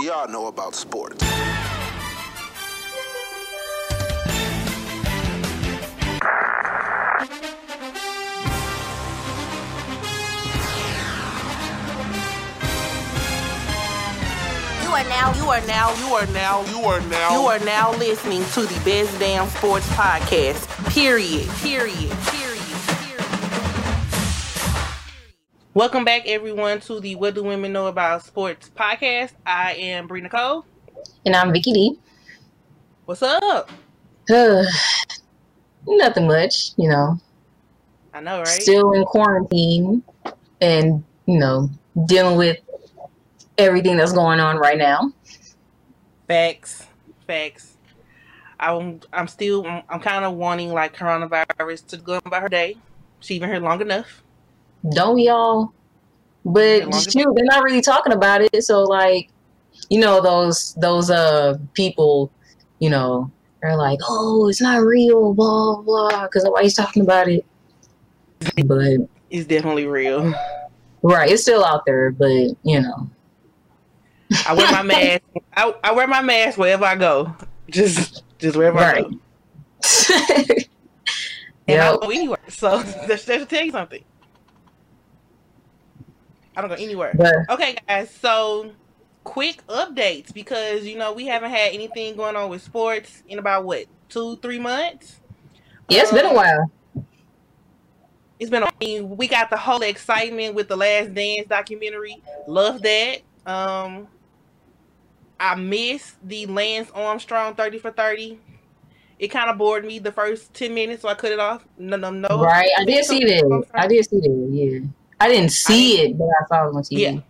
do y'all know about sports? You are now, you are now, you are now, You are now. you are now listening to the Best Damn Sports Podcast. Period. Period. Period. Welcome back, everyone, to the What Do Women Know About Sports podcast. I am Bree Nicole. And I'm Vicky D. What's up? Nothing much, you know. I know, right? Still in quarantine and, you know, dealing with everything that's going on right now. Facts. Facts. I'm, I'm still, I'm, I'm kind of wanting like coronavirus to go about her day. She been here long enough. Don't we all? But shoot, they're not really talking about it. So like, you know, those those uh people, you know, are like, oh, it's not real, blah blah, because nobody's talking about it. But It's definitely real. right, it's still out there. But you know, I wear my mask. I, I wear my mask wherever I go. Just just wherever I go. And Yep. don't go anywhere. So that should tell you something. I don't go anywhere. but Okay, guys. So quick updates because you know we haven't had anything going on with sports in about what two, three months. yeah, it's been a Um, while. It's been. I mean, we got the whole excitement with the Last Dance documentary. Love that. Um, I missed the Lance Armstrong thirty for thirty. It kind of bored me the first ten minutes, so I cut it off. No, no, no. Right, I did see that. I did see that. Yeah, I didn't see it, but I saw it on TV. Yeah.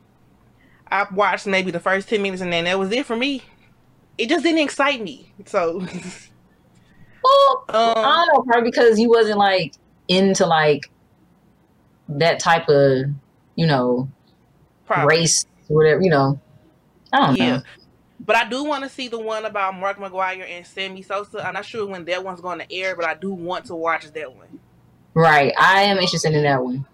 I watched maybe the first ten minutes, and then that was it for me. It just didn't excite me. So, Well, um, I don't know, probably because you wasn't like into like that type of, you know, probably. race, whatever. You know, I don't Yeah. know. But I do want to see the one about Mark McGwire and Sammy Sosa. I'm not sure when that one's going to air, but I do want to watch that one. Right, I am interested in that one.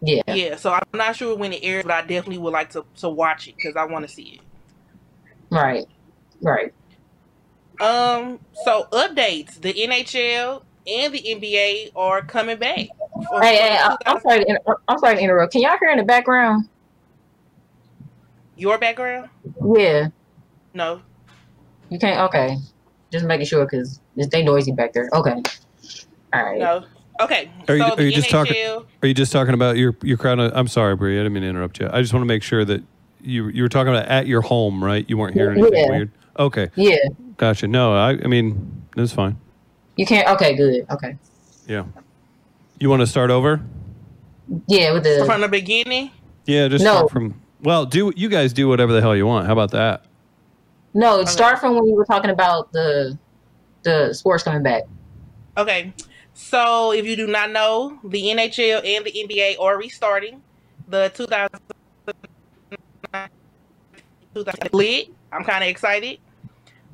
Yeah, Yeah, so I'm not sure when it airs, but I definitely would like to, to watch it because I want to see it. right, right. Um, so updates: the NHL and the NBA are coming back. Hey, hey, I, I'm sorry. To inter- I'm sorry to interrupt. Can y'all hear in the background? Your background? Yeah, No. you can't. Okay, just making sure because they noisy back there. Okay, all right. No. Okay. Are you- so are you just talking- Are you just talking about your your crowd? I'm sorry, Bree. I didn't mean to interrupt you. I just want to make sure that you you were talking about at your home, right? You weren't hearing anything Yeah. weird. Okay, Yeah, gotcha. No, I I mean that's fine. you can't. Okay, good. Okay. Yeah. You want to start over? Yeah, with the from the beginning. Yeah, just No. start from. Well, do you guys do whatever the hell you want? How about that? no. Start from when you were talking about the the sports coming back. Okay. So if you do not know, the NHL and the NBA are restarting. The 2000 2000 lit. I'm kind of excited.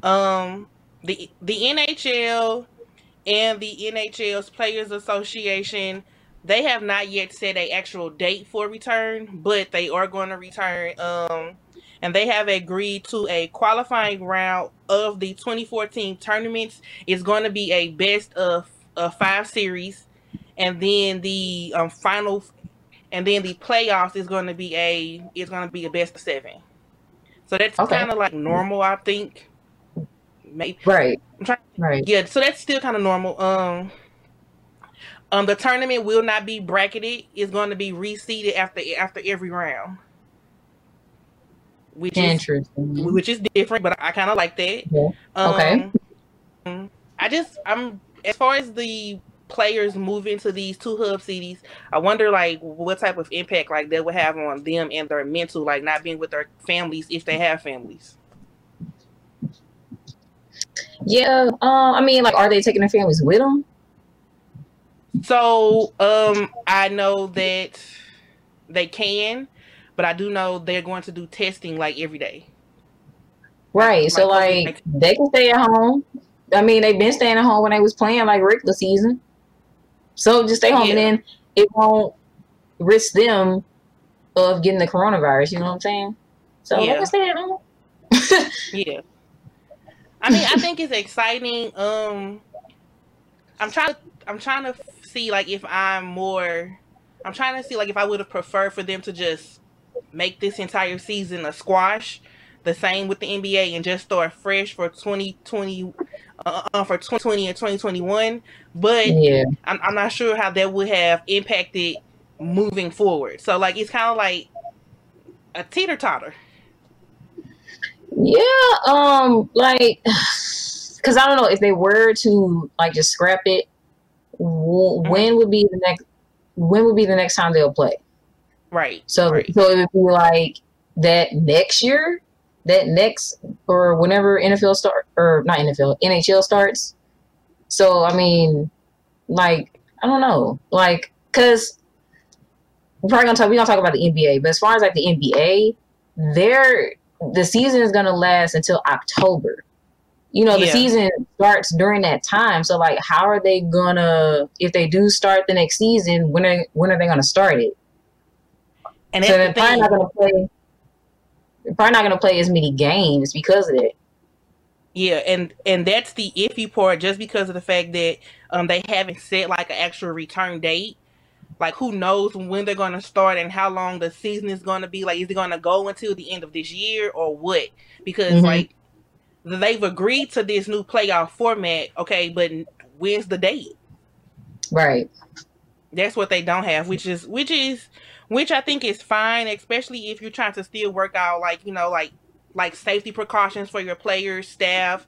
Um, the the NHL and the NHL's Players Association, they have not yet set a actual date for return, but they are going to return. Um, and they have agreed to a qualifying round of the 2014 tournaments. It's going to be a best of, of five series, and then the um, final, and then the playoffs is going to be a is going to be a best of seven. So that's Okay. kind of like normal, I think. Maybe Right. I'm trying- Right. yeah, so that's still kind of normal. Um, um, the tournament will not be bracketed. It's going to be reseeded after after every round, which is Interesting. which is different, but I kind of like that. Yeah. Okay. Um, I just I'm as far as the players moving to these two hub cities, I wonder like what type of impact like that would have on them and their mental, like not being with their families if they have families. Yeah. Uh, I mean, like, are they taking their families with them? So, um, I know that they can, but I do know they're going to do testing like every day. Right. So, Like, like, they can stay at home. I mean, they've been staying at home when they was playing like regular season. So just stay home, Yeah. and then it won't risk them of getting the coronavirus. You know what I'm saying? So Yeah. stay at home. yeah. I mean, I think it's exciting. Um, I'm trying to, I'm trying to see like if I'm more, I'm trying to see like if I would have preferred for them to just make this entire season a squash, the same with the NBA, and just start fresh for 2020, uh, uh, for 2020 and 2021. But Yeah. I'm, I'm not sure how that would have impacted moving forward. So like it's kind of like a teeter totter. Yeah, um, like, because I don't know if they were to like just scrap it. w- When would be the next? When would be the next time they'll play? Right. So, right. so it would be like that next year, that next or whenever NFL start or not NFL, NHL starts. So I mean, like I don't know, like because we're probably gonna talk. We're gonna talk about the NBA, but as far as like the NBA, they're the season is gonna last until October. You know, the Yeah. season starts during that time. So like, how are they gonna if they do start the next season? When are when are they gonna start it? And so they're the probably not to play. Probably not going to play as many games because of it. Yeah, and and that's the iffy part, just because of the fact that um they haven't set like an actual return date. Like who knows when they're gonna start and how long the season is gonna be. Like is it gonna go until the end of this year or what? Because Mhm. like they've agreed to this new playoff format, okay, but when's the date? Right. That's what they don't have, which is which is which I think is fine, especially if you're trying to still work out like you know like like safety precautions for your players, staff,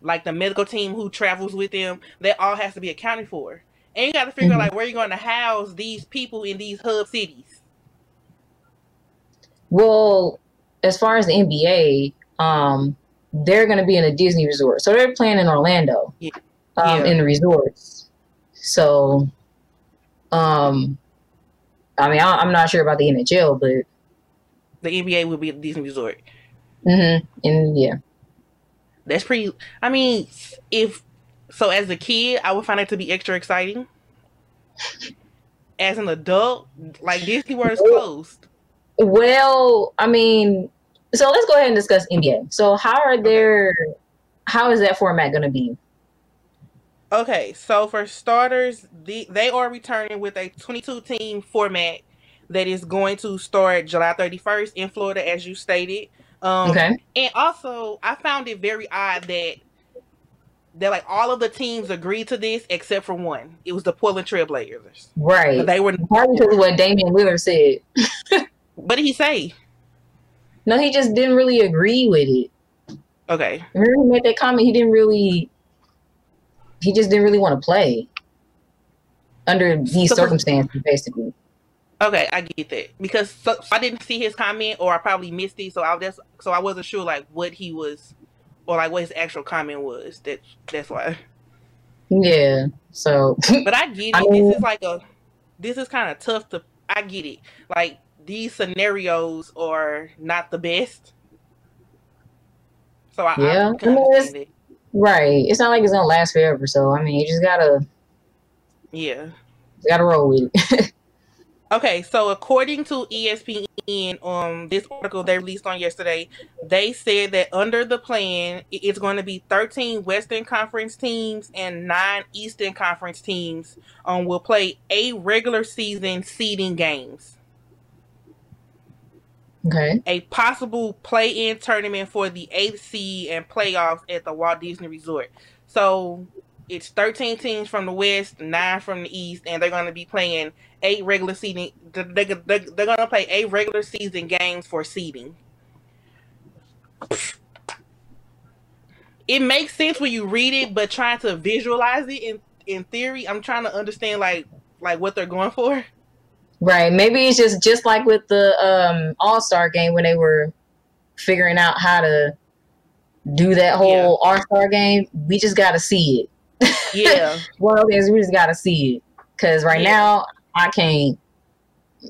like the medical team who travels with them. That all has to be accounted for, and you got to figure out Mhm. like where you're going to house these people in these hub cities. Well, as far as the NBA, um, they're going to be in a Disney resort, so they're playing in Orlando, Yeah. um, Yeah. in the resorts. So, um, I mean, I, I'm not sure about the NHL, but The NBA will be a Disney Resort. Mm-hmm. and yeah, That's pretty. I mean, if so, as a kid, I would find it to be extra exciting. As an adult, like Disney World is closed. Well, I mean, so let's go ahead and discuss NBA. So, how are their, how is that format going to be? Okay, so for starters, the, they are returning with a 22 team format that is going to start July 31st in Florida, as you stated. Um, Okay. And also, I found it very odd that that like all of the teams agreed to this except for one. It was the Portland Trailblazers. Right. They were. Probably because of what Damian Lillard said. What did he say? No, he just didn't really agree with it. Okay, Remember he made that comment? He didn't really. He just didn't really want to play under these So- circumstances, basically. okay, I get that because so, I didn't see his comment or I probably missed it, so I just so I wasn't sure like what he was or like what his actual comment was. That that's why. Yeah. So But I get it. I mean- this is like a this is kind of tough to I get it. Like these scenarios are not the best. So I, Yeah, I I mean, it's- understand it. Right, it's not like it's gonna last forever. So I mean, you just gotta Yeah. gotta roll with it. Okay, so according to ESPN, um, this article they released on yesterday, they said that under the plan, it's going to be 13 Western Conference teams and nine Eastern Conference teams um, will play eight regular season seeding games. Okay. a possible play-in tournament for the eighth seed and playoffs at the Walt Disney Resort. So it's 13 teams from the West, nine from the East, and they're going to be playing eight regular season. They're, they're going to play eight regular season games for seeding. It makes sense when you read it, but trying to visualize it in in theory, I'm trying to understand like like what they're going for. Right. Maybe it's just just like with the um All Star game when they were figuring out how to do that whole All Star game. We just got to see it. Yeah. Well, is we just got to see it because right Yeah. now I can't.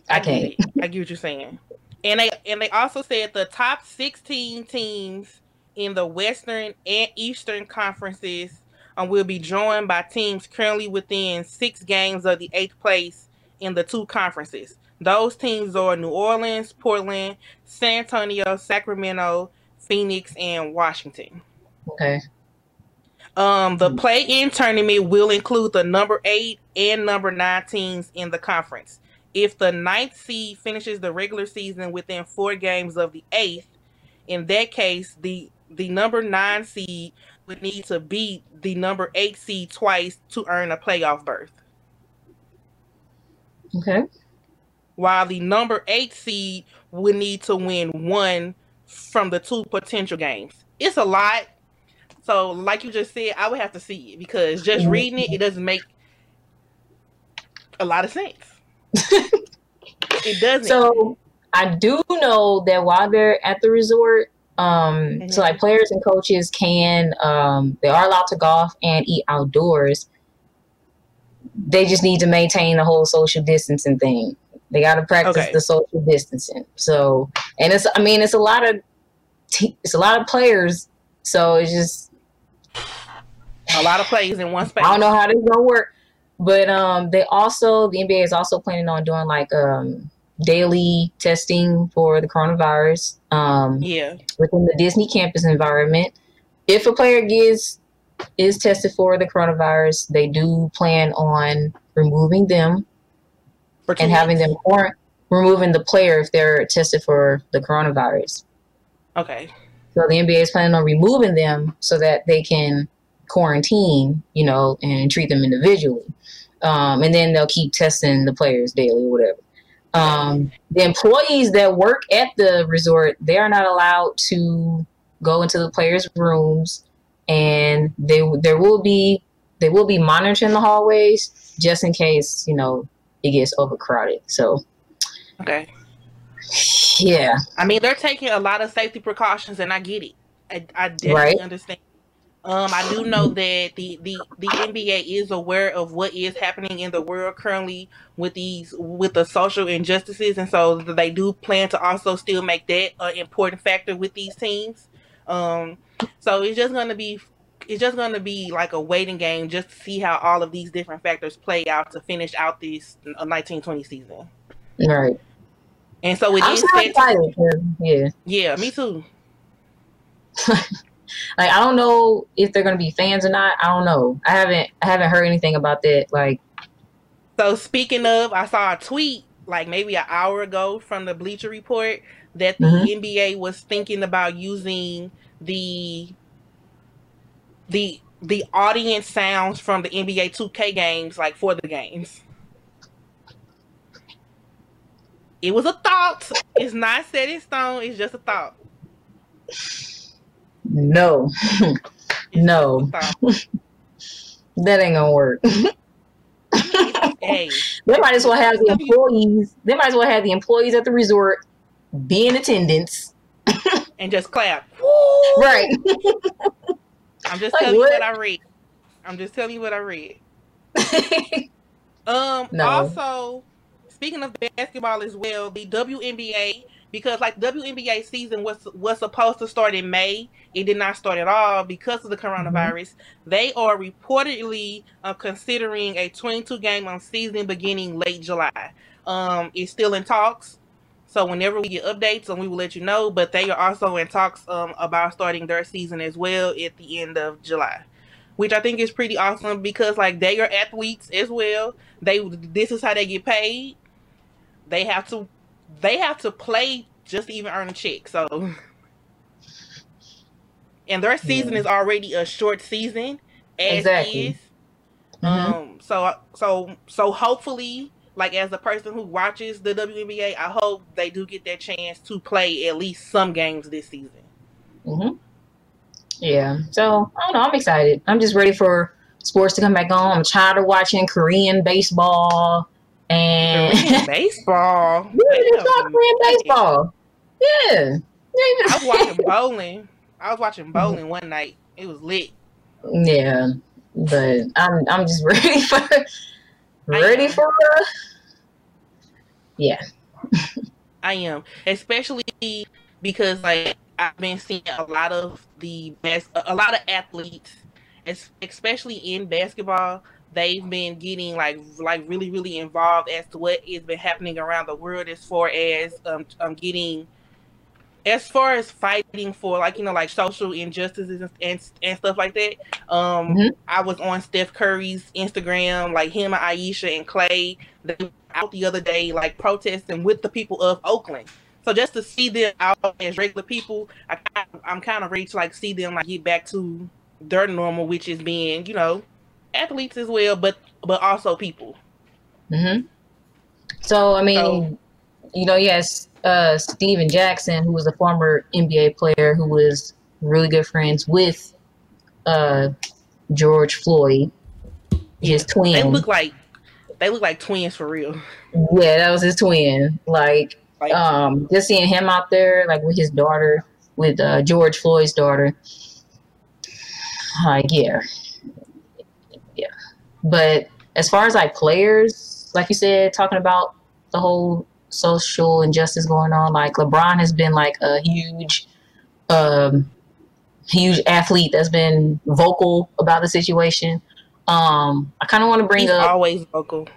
I get can't. it. I get what you're saying. And they and they also said the top 16 teams in the Western and Eastern conferences um, will be joined by teams currently within six games of the eighth place in the two conferences. Those teams are New Orleans, Portland, San Antonio, Sacramento, Phoenix, and Washington. Okay. Um, the play-in tournament will include the number eight and number nine teams in the conference. If the ninth seed finishes the regular season within four games of the eighth, in that case, the the number nine seed would need to beat the number eight seed twice to earn a playoff berth. Okay. While the number eight seed would need to win one from the two potential games. It's a lot. So, like you just said, I would have to see it because just reading it, it doesn't make a lot of sense. it doesn't. So I do know that while they're at the resort, um, mm-hmm. so like players and coaches can, um, they are allowed to golf and eat outdoors. They just need to maintain the whole social distancing thing. They got to practice okay. the social distancing. So, and it's, I mean, it's a lot of, t- it's a lot of players. So it's just a lot of plays in one space. I don't know how this gonna work, but um, they also the NBA is also planning on doing like um daily testing for the coronavirus. Um, yeah, within the Disney campus environment. If a player gets is tested for the coronavirus, they do plan on removing them and having them or removing the player if they're tested for the coronavirus. Okay. So the NBA is planning on removing them so that they can quarantine, you know, and treat them individually. Um, and then they'll keep testing the players daily or whatever. Um, the employees that work at the resort, they are not allowed to go into the players' rooms, and they there will be they will be monitoring the hallways just in case you know it gets overcrowded. So, okay, yeah. I mean, they're taking a lot of safety precautions, and I get it. I, I definitely right? understand um, I do know that the, the, the NBA is aware of what is happening in the world currently with these with the social injustices, and so they do plan to also still make that an important factor with these teams. Um, so it's just gonna be it's just gonna be like a waiting game just to see how all of these different factors play out to finish out this 1920 season. Right. And so it I'm so excited. Yeah. Yeah, me too. Like I don't know if they're gonna be fans or not. I don't know. I haven't I haven't heard anything about that. Like so speaking of, I saw a tweet like maybe an hour ago from the Bleacher Report that the mm-hmm. NBA was thinking about using the the the audience sounds from the NBA 2K games like for the games. It was a thought. It's not set in stone. It's just a thought. No. no. that ain't gonna work. hey. They might as well have the employees. They might as well have the employees at the resort be in attendance and just clap. Right. I'm just like, telling what? you what I read. I'm just telling you what I read. um. No. Also, speaking of basketball as well, the WNBA because like WNBA season was was supposed to start in May. It did not start at all because of the coronavirus. Mm-hmm. They are reportedly uh, considering a 22 game on season beginning late July. Um, it's still in talks. So whenever we get updates, and we will let you know. But they are also in talks um, about starting their season as well at the end of July, which I think is pretty awesome because like they are athletes as well. They this is how they get paid. They have to they have to play just to even earn a check. So, and their season yeah. is already a short season as exactly. is. Mm-hmm. Um. So so so hopefully, like as a person who watches the WNBA, I hope they do get that chance to play at least some games this season. hmm Yeah. So I don't know. I'm excited. I'm just ready for sports to come back on. I'm tired of watching Korean baseball and baseball. yeah, talk Korean baseball. Yeah. I was watching bowling. I was watching bowling one night. It was lit. Yeah, but I'm I'm just ready for ready for uh, yeah. I am, especially because like I've been seeing a lot of the best, a lot of athletes, especially in basketball, they've been getting like like really really involved as to what has been happening around the world as far as um, um getting as far as fighting for like you know like social injustices and and, and stuff like that, um, Mhm. I was on Steph Curry's Instagram, like him and Ayesha and Klay. They were out the other day, like protesting with the people of Oakland. So just to see them out as regular people, I, I'm kind of ready to like see them like get back to their normal, which is being you know athletes as well, but but also people. mm-hmm. So I mean, So- you know, yes, uh, Stephen Jackson, who was a former NBA player who was really good friends with uh, George Floyd, his twin. They look like they look like twins for real. yeah, that was his twin. Like, Like um, just seeing him out there, like with his daughter, with uh, George Floyd's daughter. Like, yeah, yeah. But as far as like players, like you said, talking about the whole social injustice going on, like LeBron has been like a huge, um, huge athlete that's been vocal about the situation. Um, I kind of want to bring he's up. always vocal.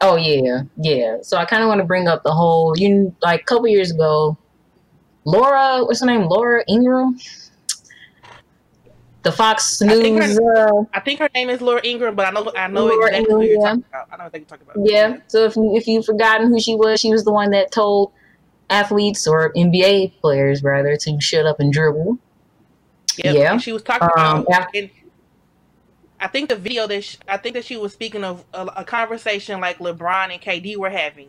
Oh yeah, yeah. So I kind of want to bring up the whole you like a couple years ago, Laura, what's her name? Laura Ingraham, the Fox I think News. Uh, I think her name is Laura Ingraham, but I know I know Laura exactly who Ingraham, you're yeah. talking about. I know what you're talking about. yeah. So if if you've forgotten who she was, she was the one that told athletes or NBA players rather to shut up and dribble. Yep. Yeah. And she was talking Um, about. I think the video that she, I think that she was speaking of a, a conversation like LeBron and KD were having.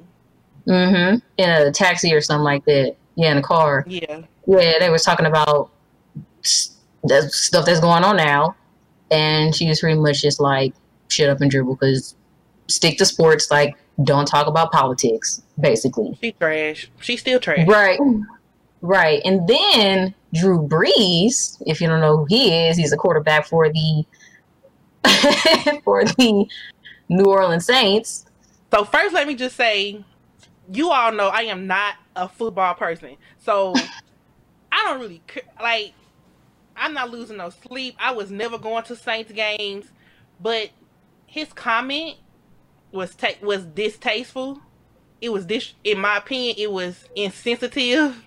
Mm-hmm. In a taxi or something like that. Yeah, in a car. Yeah. Yeah, they were talking about s- the stuff that's going on now, and she was pretty much just like, "Shut up and dribble," because stick to sports. Like, don't talk about politics, basically. She trash. She's still trash. Right, right. And then Drew Brees, if you don't know who he is, he's a quarterback for the for the New Orleans Saints. So first, let me just say, you all know I am not a football person, so I don't really like. I'm not losing no sleep. I was never going to Saints games, but his comment was ta- was distasteful. It was dis- in my opinion, it was insensitive.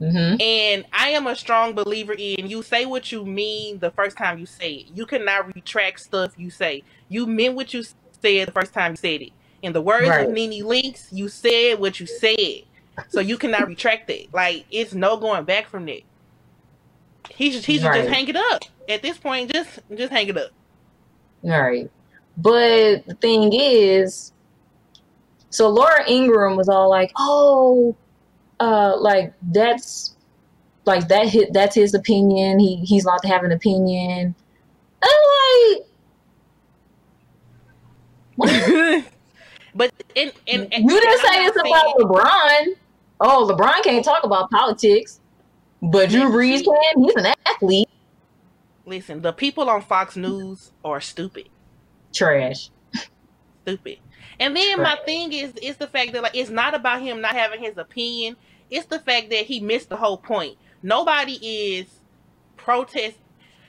hmm And I am a strong believer in you say what you mean the first time you say it. You cannot retract stuff you say. You meant what you said the first time you said it. In the words Right. of NeNe Leakes, you said what you said. So you cannot retract it. Like it's no going back from that. He should he should Right. just hang it up. At this point, just just hang it up. All right. But the thing is, so Laura Ingraham was all like, "Oh, uh, like that's like that. Hit that's his opinion. He he's allowed to have an opinion." I'm like, but and, and, and you didn't say it's about saying- LeBron. Oh, LeBron can't talk about politics, but Drew Brees can. He's an athlete. Listen, the people on Fox News are stupid. Trash. stupid. And then my thing is is the fact that like it's not about him not having his opinion. It's the fact that he missed the whole point. Nobody is protest.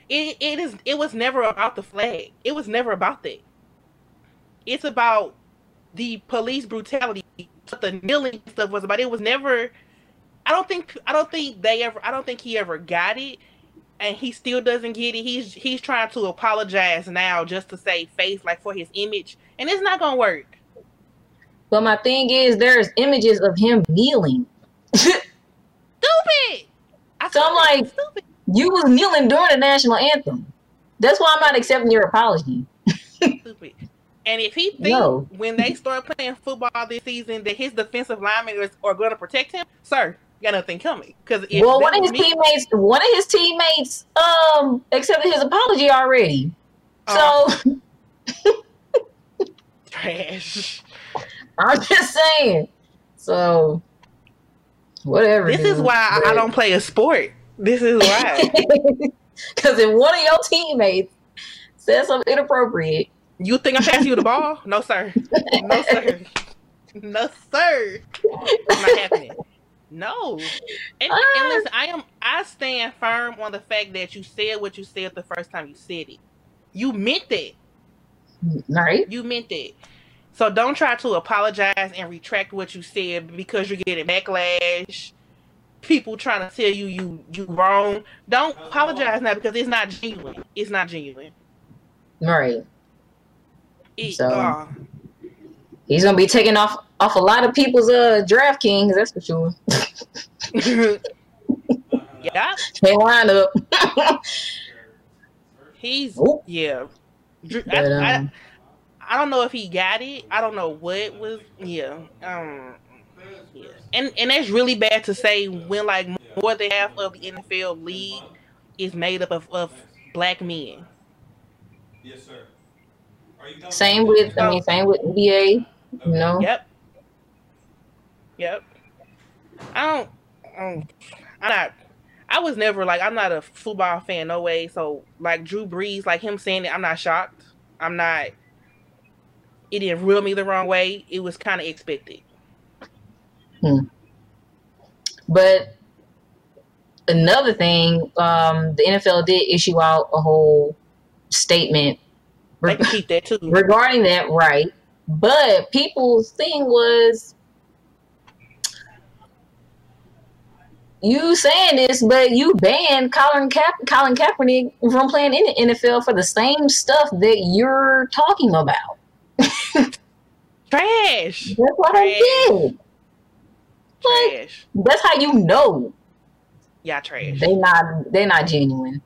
It it is it was never about the flag. It was never about that. It's about the police brutality. What the kneeling stuff was about. It was never. I don't think I don't think they ever. I don't think he ever got it and he still doesn't get it. He's he's trying to apologize now just to save face, like for his image, and it's not gonna work. But my thing is, there's images of him kneeling. Stupid. I So I'm like stupid. You was kneeling during the national anthem. That's why I'm not accepting your apology. Stupid. And if he thinks No. when they start playing football this season that his defensive linemen is, are going to protect him, sir, got nothing coming. Because well, one of his teammates, one of his teammates, um, accepted his apology already. Uh, So trash. I'm just saying. So whatever. This is why I- I don't play a sport. This is why. Because if one of your teammates says something inappropriate, you think I'm passing you the ball? No, sir. No, sir. No, sir. It's not happening. No. And, Ah. and listen, I am I stand firm on the fact that you said what you said the first time you said it. You meant that. right? You meant that. So don't try to apologize and retract what you said because you're getting backlash. people trying to tell you you you wrong, don't apologize now because it's not genuine. It's not genuine. Right. It, So- uh, He's gonna be taking off off a lot of people's uh DraftKings, that's for sure. yeah, They line up. he's Oop. yeah. But, I, um, I, I don't know if he got it. I don't know what was. Yeah. Um. Yeah. And and that's really bad to say when like more than half of the NFL league is made up of, of black men. Yes, sir. Same with I mean same with NBA, you know. Yep. Yep. I don't. Um, I'm not. I was never like I'm not a football fan, no way. So like Drew Brees, like him saying it, I'm not shocked. I'm not. It didn't rub me the wrong way. It was kind of expected. Hmm. But another thing, um, the NFL did issue out a whole statement They can keep that too. regarding that, right? But people's thing was you saying this, but you banned Colin Ka- Colin Kaepernick from playing in the NFL for the same stuff that you're talking about. Trash. That's what I did. Like, Trash. that's how you know Yeah, trash. they not they not genuine.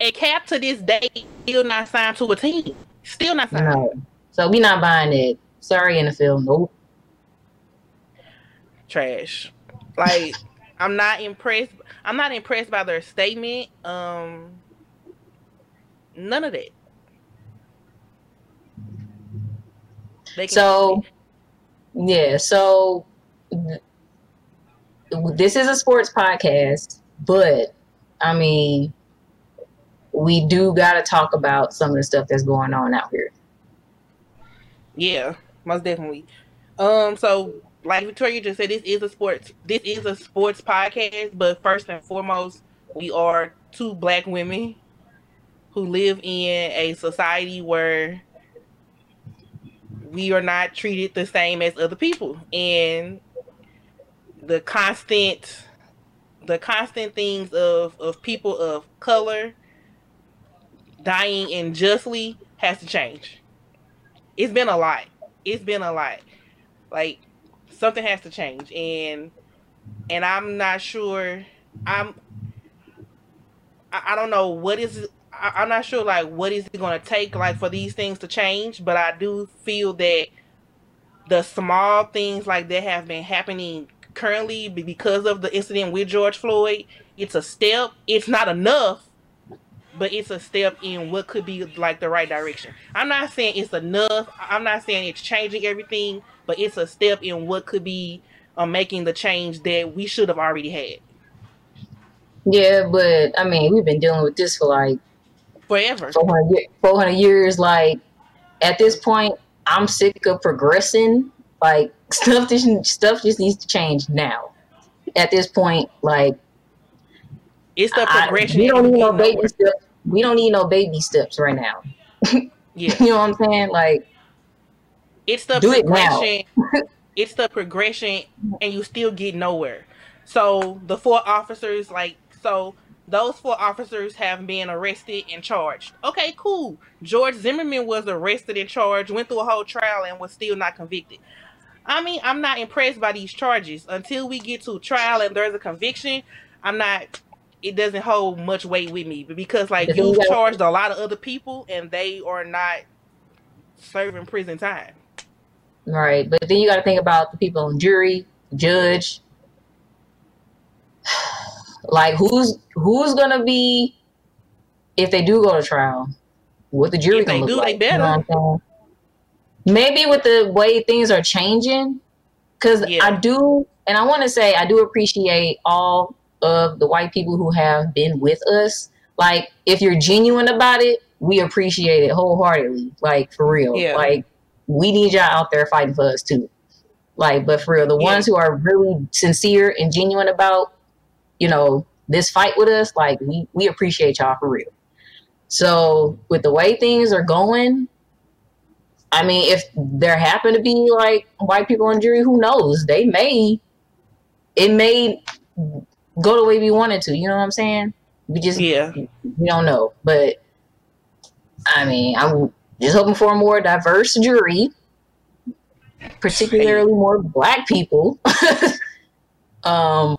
And Cap to this day still not signed to a team. Still not signed. No. So we not buying it. Sorry, NFL. Nope. trash. Like I'm not impressed. I'm not impressed by their statement. Um, none of that. They So, yeah. So this is a sports podcast, but I mean, we do got to talk about some of the stuff that's going on out here. yeah, most definitely. Um, so like Victoria just said, this is a sports. This is a sports podcast, but first and foremost, we are two black women who live in a society where we are not treated the same as other people. And the constant the constant things of of people of color dying unjustly has to change. It's been a lot. It's been a lot. Like something has to change and and i'm not sure i'm i, I don't know what is I, i'm not sure like what is it going to take like for these things to change but i do feel that the small things like that have been happening currently because of the incident with george floyd it's a step it's not enough but it's a step in what could be like the right direction. I'm not saying it's enough. I'm not saying it's changing everything, but it's a step in what could be uh, making the change that we should have already had Yeah, but I mean, we've been dealing with this for like forever. 400, 400 years. Like, at this point, I'm sick of progressing. Like, stuff just, stuff just needs to change now. At this point, like, It's the I- progression. we don't need no baby steps. We don't need no baby steps right now. Yeah, You know what I'm saying? Like, it's the Do it progression. it's the progression, and you still get nowhere. So the four officers, like, so those four officers have been arrested and charged. Okay, cool. George Zimmerman was arrested and charged, went through a whole trial, and was still not convicted. I mean, I'm not impressed by these charges. Until we get to trial and there's a conviction, I'm not. It doesn't hold much weight with me, because like you you've charged a lot of other people and they are not serving prison time. Right. But then you got to think about the people on jury, judge. Like, who's who's gonna be if they do go to trial? What the jury If they gonna do, they like? You know better. what I'm? Maybe with the way things are changing, because Yeah. I do, and I want to say I do appreciate all of the white people who have been with us. Like, if you're genuine about it, we appreciate it wholeheartedly. Like for real. Yeah. Like we need y'all out there fighting for us too. Like, but for real, the Yeah. ones who are really sincere and genuine about, you know, this fight with us, like we we appreciate y'all for real. So with the way things are going, I mean, if there happen to be like white people on jury, who knows? They may, it may go the way we wanted to. You know what I'm saying? We just Yeah. we don't know, but I mean, I'm just hoping for a more diverse jury, particularly more black people. um,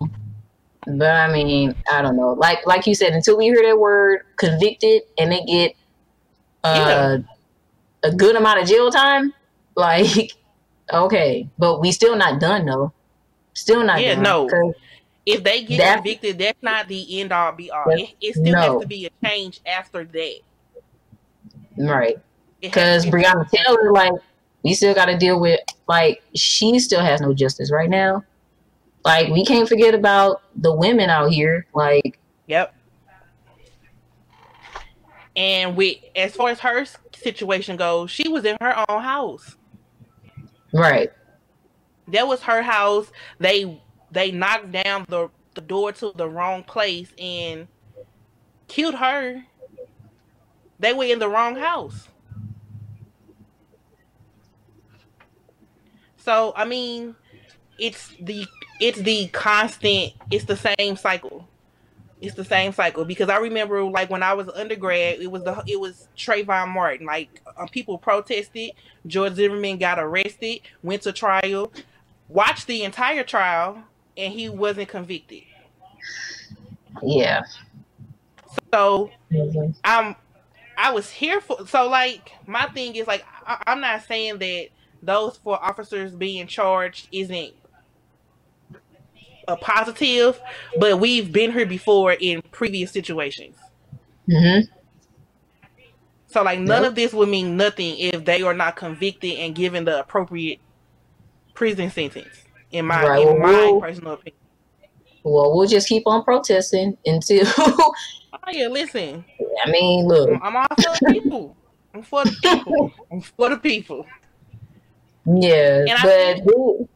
but I mean, I don't know. Like like you said, until we hear that word convicted and they get uh, a good amount of jail time, like okay, but we still not done though. Still not Yeah, done. no. If they get That- convicted, that's not the end all be all. It, it still no. has to be a change after that. Right. Because has to be- Breonna Taylor, like, we still got to deal with, like, she still has no justice right now. Like, we can't forget about the women out here. Like, Yep. And with as far as her situation goes, she was in her own house. right. That was her house. They they knocked down the the door to the wrong place and killed her. They were in the wrong house. So I mean, it's the it's the constant. It's the same cycle. It's the same cycle because I remember like when I was undergrad, it was the it was Trayvon Martin. Like um, people protested. George Zimmerman got arrested, went to trial, watched the entire trial, and he wasn't convicted. Yeah. So Mhm. I'm I was here for so like my thing is like I, I'm not saying that those four officers being charged isn't a positive, but we've been here before in previous situations. Mhm. So like none Yep. of this would mean nothing if they are not convicted and given the appropriate prison sentence. In my Right, in my well, personal opinion. Well, we'll just keep on protesting until, Oh yeah, listen. I mean, look. I'm, I'm all for the people. I'm for the people. I'm for the people. Yeah. And But,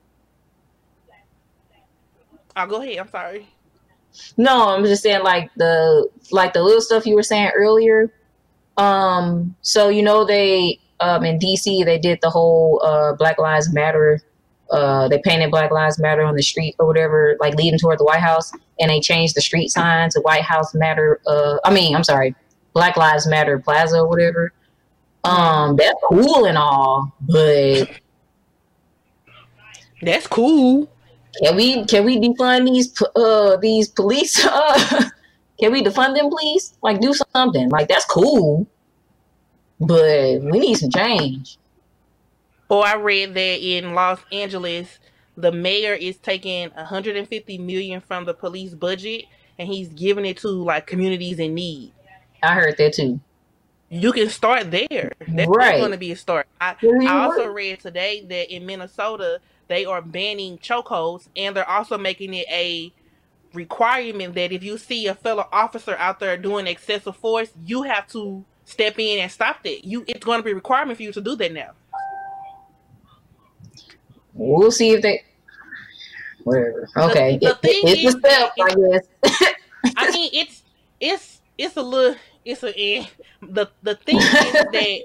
I'll go ahead. I'm sorry. No, I'm just saying like the like the little stuff you were saying earlier. Um, so you know they um in DC they did the whole uh Black Lives Matter. Uh, they painted Black Lives Matter on the street or whatever, like leading toward the White House, and they changed the street sign to White House Matter. Uh, I mean, I'm sorry, Black Lives Matter Plaza or whatever. Um, that's cool and all, but That's cool. can we can we defund these uh these police? Uh, can we defund them, please? Like do something. Like that's cool, but we need some change. Or I read that in Los Angeles, the mayor is taking 150 million from the police budget and he's giving it to like communities in need. I heard that too. You can start there. That's Right. going to be a start. I, I also read today that in Minnesota they are banning chokeholds and they're also making it a requirement that if you see a fellow officer out there doing excessive force, you have to step in and stop that. You it's going to be a requirement for you to do that now. We'll see if they. Whatever. Okay, the It- thing it's is I. I mean, it's it's it's a little it's a eh. the the thing is that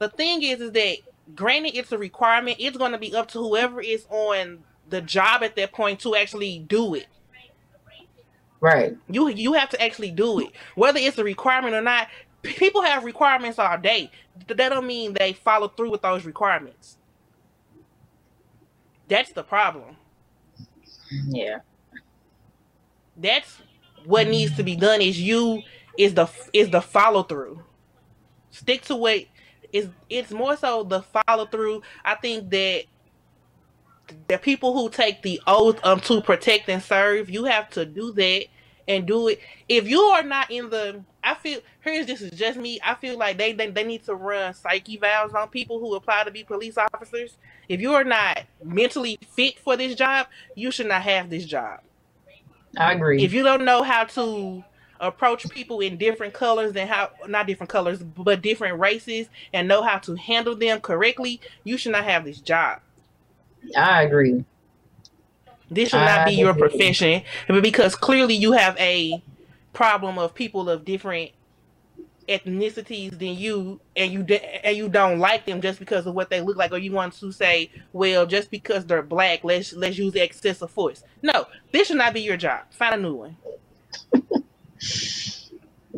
the thing is is that granted it's a requirement. It's going to be up to whoever is on the job at that point to actually do it. right. You you have to actually do it, whether it's a requirement or not. People have requirements all day. Th- That don't mean they follow through with those requirements. That's the problem. Yeah. that's what needs to be done is you is the is the follow through stick to what is it's more so the follow through i think that the people who take the oath um to protect and serve you have to do that and do it. If you are not in the i feel here's this is just me. I feel like they they, they need to run psych evals on people who apply to be police officers. If you are not mentally fit for this job you should not have this job. I agree. if you don't know how to approach people in different colors and how not different colors but different races and know how to handle them correctly you should not have this job. I agree. this should not be your profession because clearly you have a problem of people of different ethnicities than you and you and you don't like them just because of what they look like or you want to say well just because they're black let's let's use excessive force. No this should not be your job. Find a new one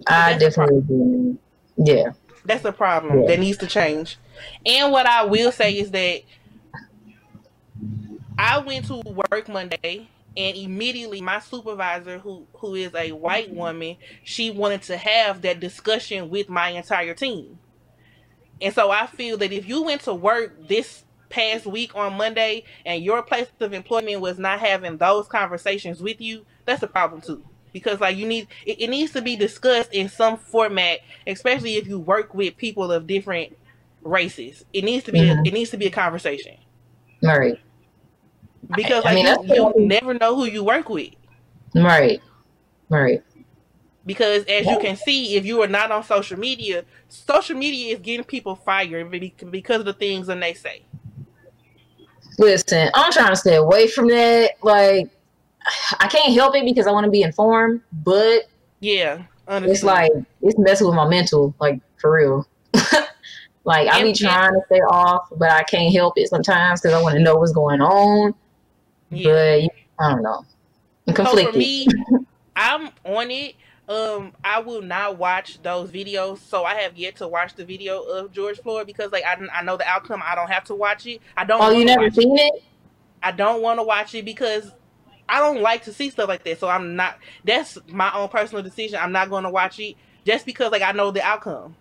i definitely yeah. That's a problem yeah. that needs to change. And what i will say is that i went to work monday and immediately my supervisor who who is a white woman she wanted to have that discussion with my entire team. And so i feel that if you went to work this past week on monday and your place of employment was not having those conversations with you that's a problem too because like you need it, it needs to be discussed in some format especially if you work with people of different races it needs to be mm-hmm. a, it needs to be a conversation right because like, I mean, you, you never know who you work with. Right. Right. Because as yeah. you can see, if you are not on social media, social media is getting people fired because of the things that they say. Listen, I'm trying to stay away from that. Like, I can't help it because I want to be informed, but yeah, it's like it's messing with my mental, like for real. like I be trying to stay off, but I can't help it sometimes because I want to know what's going on. Yeah. But I don't know. I'm conflicted. So for me, I'm on it. Um, I will not watch those videos. So I have yet to watch the video of George Floyd because, like, I, I know the outcome. I don't have to watch it. I don't. Oh, you never seen it? it? I don't want to watch it because I don't like to see stuff like that. So I'm not. That's my own personal decision. I'm not going to watch it just because, like, I know the outcome.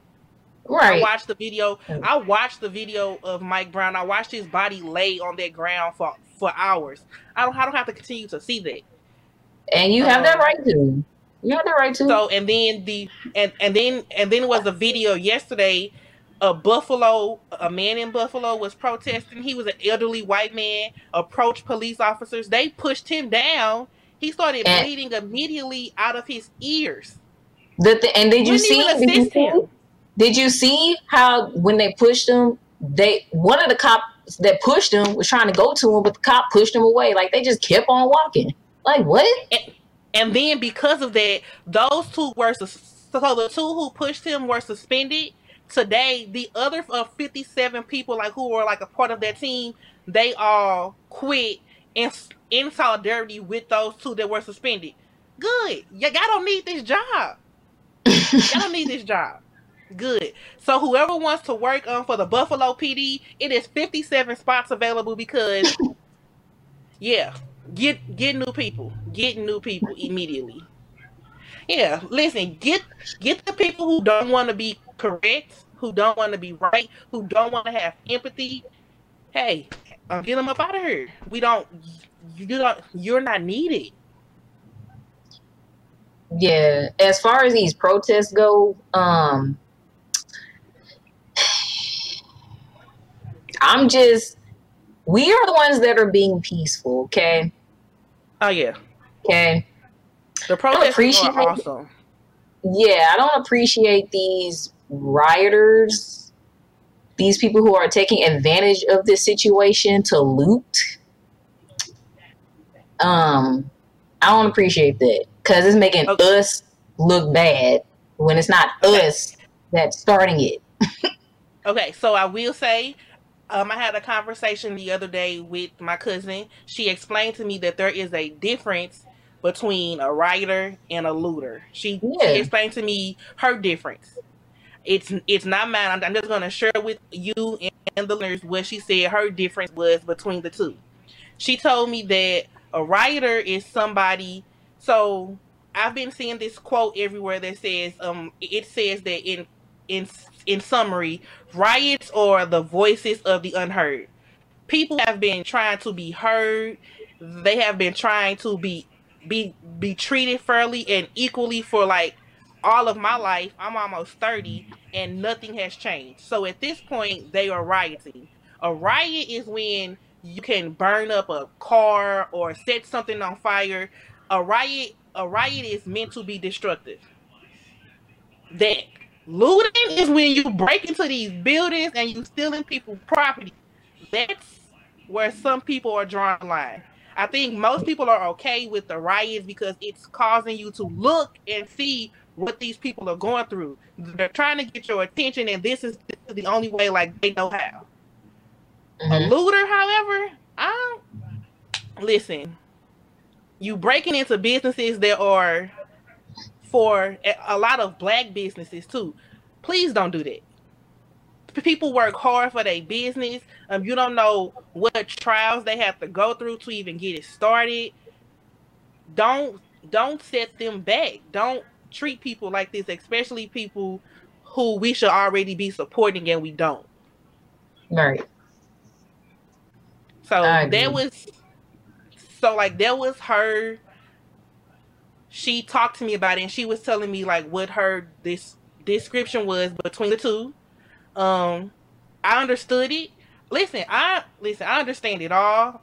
Right. I watched the video. I watched the video of Mike Brown. I watched his body lay on that ground for for hours. I don't I don't have to continue to see that. And you have um, that right to. You have that right to. So and then the and and then and then was a video yesterday. A Buffalo, a man in Buffalo was protesting. He was an elderly white man. Approached police officers. They pushed him down. He started and, bleeding immediately out of his ears. The, the and did you see? Did you see, did you see how when they pushed him, they one of the cop that pushed him was trying to go to him, but the cop pushed him away. Like they just kept on walking. Like what? And, and then because of that, those two were so the two who pushed him were suspended. Today, the other uh, 57 people like who were like a part of that team, they all quit in in solidarity with those two that were suspended. Good. y'all don't need this job. y'all don't need this job. Good. So whoever wants to work on um, for the Buffalo PD, it is 57 spots available because yeah, get get new people. Get new people immediately. Yeah, listen, get get the people who don't want to be correct, who don't want to be right, who don't want to have empathy. Hey, um, get them up out of here. We don't you don't you're not needed. Yeah, as far as these protests go, um I'm just, we are the ones that are being peaceful, okay? Oh, yeah. Okay. The protests are awesome. Yeah, I don't appreciate these rioters, these people who are taking advantage of this situation to loot. Um, I don't appreciate that because it's making okay. us look bad when it's not okay. us that's starting it. okay, so I will say um, I had a conversation the other day with my cousin. She explained to me that there is a difference between a writer and a looter. She, yeah. she explained to me her difference. It's it's not mine. I'm, I'm just gonna share with you and, and the listeners what she said her difference was between the two. She told me that a writer is somebody. So I've been seeing this quote everywhere that says, um, it says that in in in summary, riots are the voices of the unheard. People have been trying to be heard. They have been trying to be be be treated fairly and equally for like all of my life. I'm almost 30 and nothing has changed. So at this point, they are rioting. A riot is when you can burn up a car or set something on fire. A riot a riot is meant to be destructive. That Looting is when you break into these buildings and you stealing people's property. That's where some people are drawing the line. I think most people are okay with the riots because it's causing you to look and see what these people are going through. They're trying to get your attention, and this is, this is the only way like they know how. A Mhm. looter, however, I listen. You breaking into businesses that are for a- a lot of black businesses too. Please don't do that. People work hard for their business. Um, you don't know what trials they have to go through to even get it started. Don't don't set them back. Don't treat people like this, especially people who we should already be supporting and we don't. Right. So that was so like that was her she talked to me about it and she was telling me like what her this description was between the two. Um I understood it. Listen, I listen, I understand it all.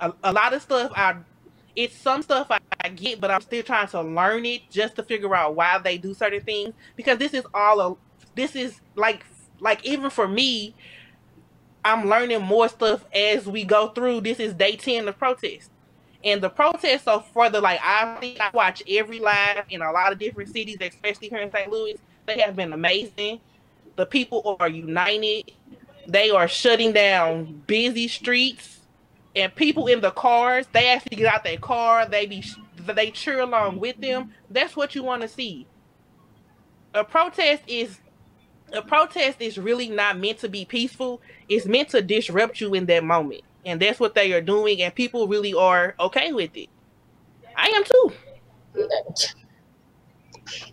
A, a lot of stuff I it's some stuff I, I get, but I'm still trying to learn it just to figure out why they do certain things. Because this is all a this is like like even for me, I'm learning more stuff as we go through. This is day 10 of protest. And the protests so further, like I think I watch every live in a lot of different cities, especially here in St. Louis. They have been amazing. The people are united. They are shutting down busy streets. And people in the cars, they actually get out their car. They be they cheer along with them. That's what you want to see. A protest is a protest is really not meant to be peaceful. It's meant to disrupt you in that moment. And that's what they are doing, and people really are okay with it. I am too.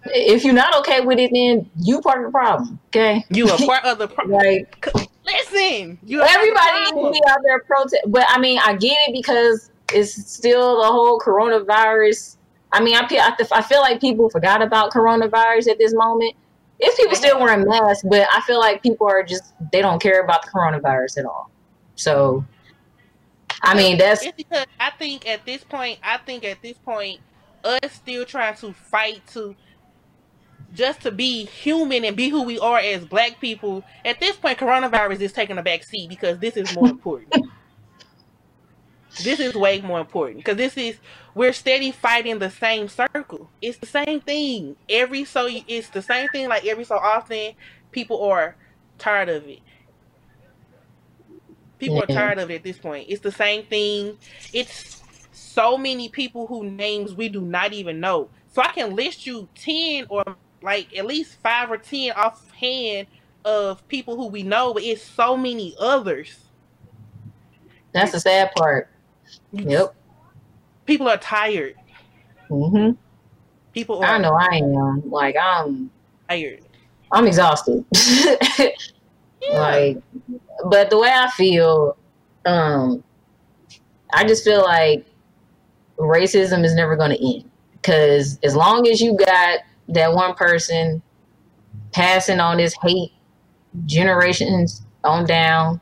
If you're not okay with it, then you part of the problem. Okay. You are part of the problem. Like listen. You are part of the everybody be out there protest, but I mean, I get it because it's still the whole coronavirus. I mean, I feel I, I feel like people forgot about coronavirus at this moment. It's people still wearing masks, but I feel like people are just they don't care about the coronavirus at all. So, I mean, that's It's because I think at this point, I think at this point, us still trying to fight to just to be human and be who we are as black people. At this point, coronavirus is taking a back seat because this is more important. this is way more important because this is we're steady fighting the same circle. It's the same thing every so it's the same thing like every so often people are tired of it. People are tired of it at this point. It's the same thing. It's so many people who names we do not even know. So I can list you 10 or like at least 5 or 10 offhand of people who we know, but it's so many others. that's the sad part. Yep. People are tired. hmm People are I know I am. Like I'm tired. I'm exhausted. Yeah. like but the way i feel um i just feel like racism is never going to end because as long as you got that one person passing on this hate generations on down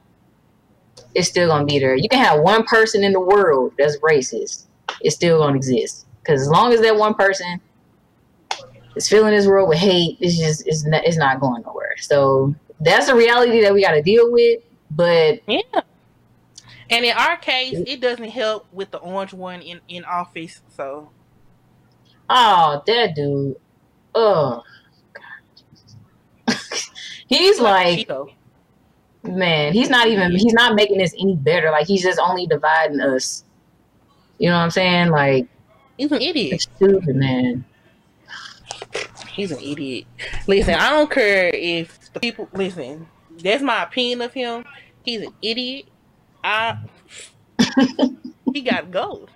it's still to be there you can have one person in the world that's racist it's still to exist because as long as that one person is filling this world with hate it's just it's not, it's not going nowhere so that's a reality that we got to deal with. But Yeah. And in our case, it doesn't help with the orange one in, in office. So oh, that dude, oh, God. he's like, Cheeto. man, he's not even, he's not making this any better. Like he's just only dividing us. You know what I'm saying? Like he's an idiot. stupid, man. He's an idiot. Listen, I don't care if the people listen. That's my opinion of him. He's an idiot. I he got gold.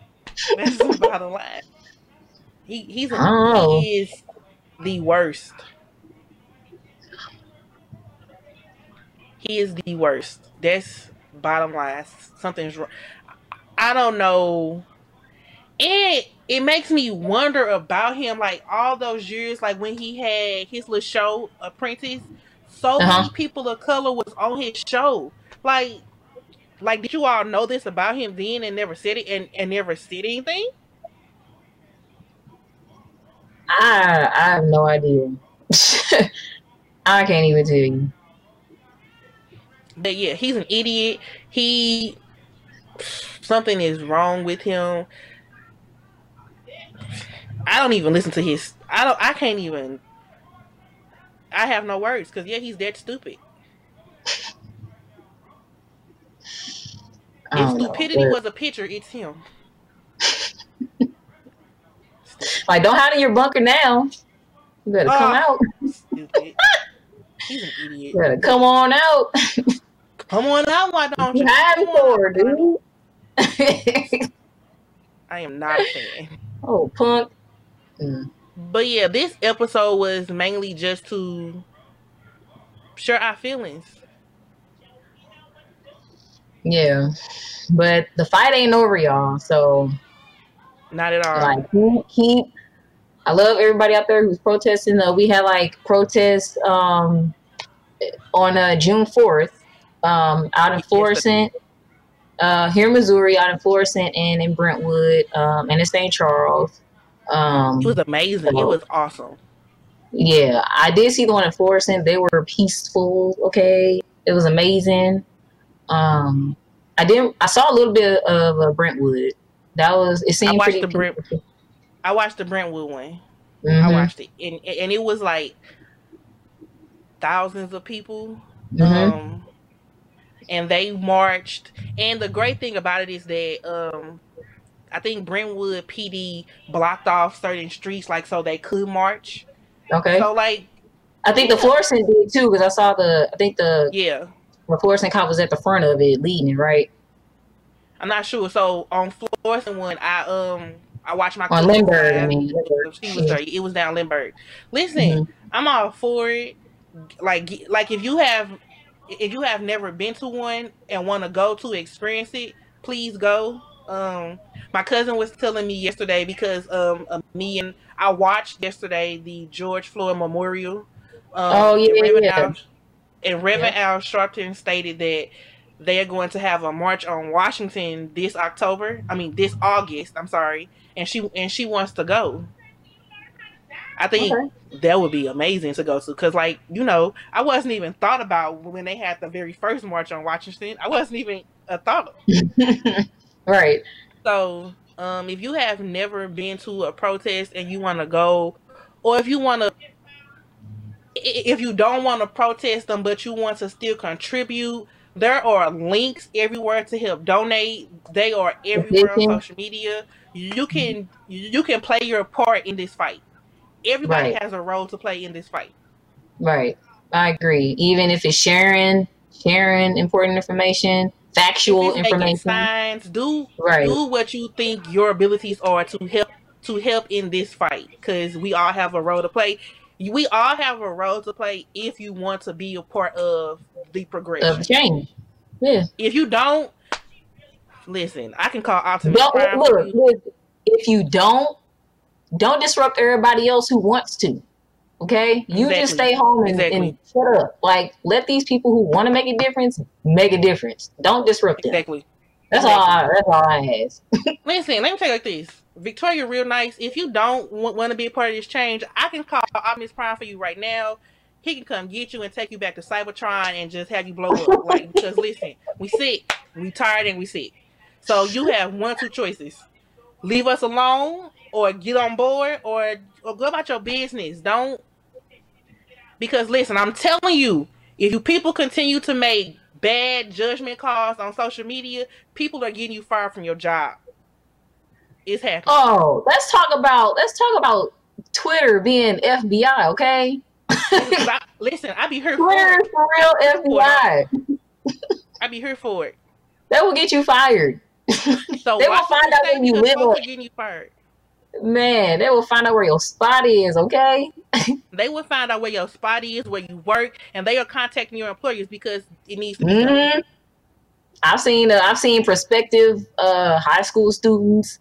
That's the bottom line. He he's an, Oh. he is the worst. He is the worst. That's bottom line. Something's wrong. I don't know. And it makes me wonder about him, like all those years, like when he had his little show, Apprentice. So Uh-huh. many people of color was on his show. Like, like did you all know this about him then and never said it and, and never said anything? I I have no idea. I can't even tell you. But yeah, he's an idiot. He something is wrong with him. I don't even listen to his. I don't. I can't even. I have no words because yeah, he's that stupid. If don't know, stupidity was a picture, it's him. Like, don't hide in your bunker now. You better come Oh. out. Stupid. He's an idiot. You better come on out. Come on out, why don't you you? hiding Come on for, dude? I am not a fan. oh, punk. Mm. But yeah, this episode was mainly just to share our feelings. Yeah, but the fight ain't over, y'all. So Not at all. like, keep. I love everybody out there who's protesting. Uh, we had like protests um, on uh, June fourth um, out in Florissant, uh, here in Missouri, out in Florissant, and in Brentwood, um, and in St. Charles. Um, it was amazing. It was awesome. Yeah, I did see the one in Florissant. They were peaceful. Okay, it was amazing. Um, I didn't. I saw a little bit of uh, Brentwood. That was. It seemed watched pretty. the Brent-. I watched the Brentwood one. I Mhm, watched it, and and it was like thousands of people. mhm. Um, and they marched. And the great thing about it is that um, I think Brentwood PD blocked off certain streets, like so they could march. Okay. So like, I think the Florissant did too because I saw the. I think the yeah, the Florissant cop was at the front of it leading right I'm not sure. So on Florissant one, I um I watched my on cousin Lindbergh. I mean. She was there. It was down Lindbergh. Listen, Mhm. I'm all for it. Like, like if you have, if you have never been to one and want to go to experience it, please go. Um, my cousin was telling me yesterday because um, uh, me and I watched yesterday the George Floyd Memorial. Um, Oh, yeah, and Reverend yeah. Al, and Reverend Al Sharpton stated that they are going to have a march on Washington this October. I mean this August. I'm sorry, and she and she wants to go. I think Okay. that would be amazing to go to because, like, you know, I wasn't even thought about when they had the very first march on Washington. I wasn't even a thought. right. So, um, if you have never been to a protest and you want to go, or if you want to, if you don't want to protest them but you want to still contribute, there are links everywhere to help donate. They are everywhere on social media. You can you can play your part in this fight. Everybody Right. has a role to play in this fight. Right. I agree. Even if it's sharing, sharing important information, factual information. signs, do Right. do what you think your abilities are to help to help in this fight because we all have a role to play. We all have a role to play if you want to be a part of the progression. Of change. Yeah. if you don't, listen, I can call Optimus Don't look, look. If you don't, don't disrupt everybody else who wants to. Okay, you just stay home and, Exactly. and shut up. Like, let these people who want to make a difference make a difference. Don't disrupt them. Exactly. That's all. I, that's all I ask. Listen, let me tell you like this. Victoria, real nice. If you don't want to be a part of this change, I can call Optimus Prime for you right now. He can come get you and take you back to Cybertron and just have you blow up. like because listen, we sick, we tired, and we sick. So you have one or two choices: leave us alone, or get on board, or or go about your business. Don't because listen, I'm telling you, if you people continue to make bad judgment calls on social media, people are getting you fired from your job. It's happening. Oh, let's talk about let's talk about Twitter being FBI. okay? I- listen, I be here for it. for real FBI. I be here for it. That will get you fired. So They will find out where you live are getting you fired. Man, they will find out where your spot is. Okay. They will find out where your spot is, where you work, and they are contacting your employers because it needs to be done. hmm I've seen uh, I've seen prospective uh, high school students.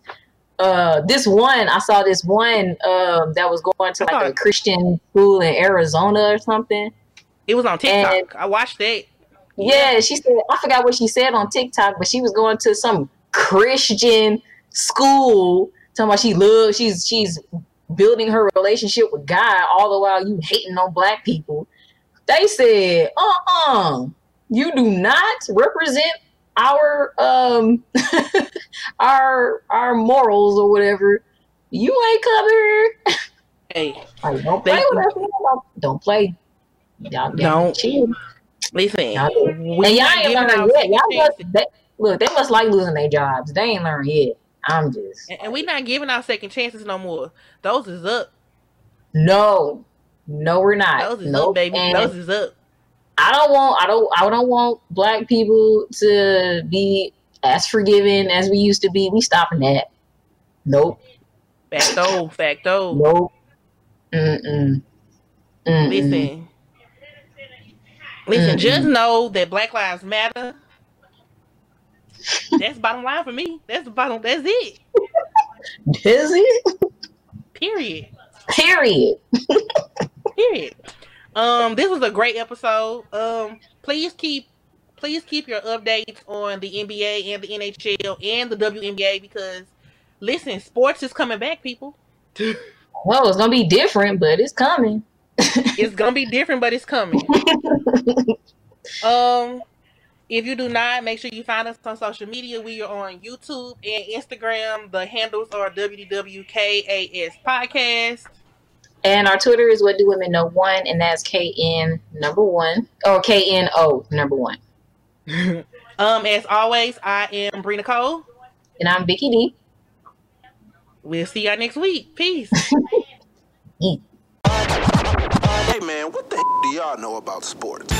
Uh, this one I saw this one um, that was going to like a Christian school in Arizona or something. It was on TikTok. And- I watched that. Yeah, she said I forgot what she said on TikTok, but she was going to some Christian school. Talking about she loves she's she's building her relationship with God all the while you hating on black people. They said, uh uh you do not represent our um our our morals or whatever. You ain't covered. Hey, Like, don't play with us. Don't, play. Y'all Don't. chill. listen. Y'all, we and y'all ain't learned yet. Y'all must, they, look, they must like losing their jobs. They ain't learned yet. I'm just And, and we not giving our second chances no more. Those is up. no, no, we're not. Those is Nope. up, baby. And Those is up. I don't want, I don't, I don't want black people to be as forgiving as we used to be. We stopping that. Nope, Facto, facto. nope. Mm-mm. Mm-mm. Listen. Listen, Mm-mm. just know that Black Lives Matter. That's bottom line for me. That's the bottom. That's it. Is it? Period. Period. Period. Um, this was a great episode. Um, please keep please keep your updates on the NBA and the NHL and the WNBA because listen, sports is coming back, people. Well, it's gonna be different, but it's coming. It's gonna be different, but it's coming. Um, if you do not, make sure you find us on social media. We are on YouTube and Instagram. The handles are WWKAS Podcast. And our Twitter is what do women know one, and that's KN number one or KNO number one. um, as always, I am Brina Cole. And I'm Vicky D. We'll see y'all next week. Peace. Hey man, what the do y'all know about sports?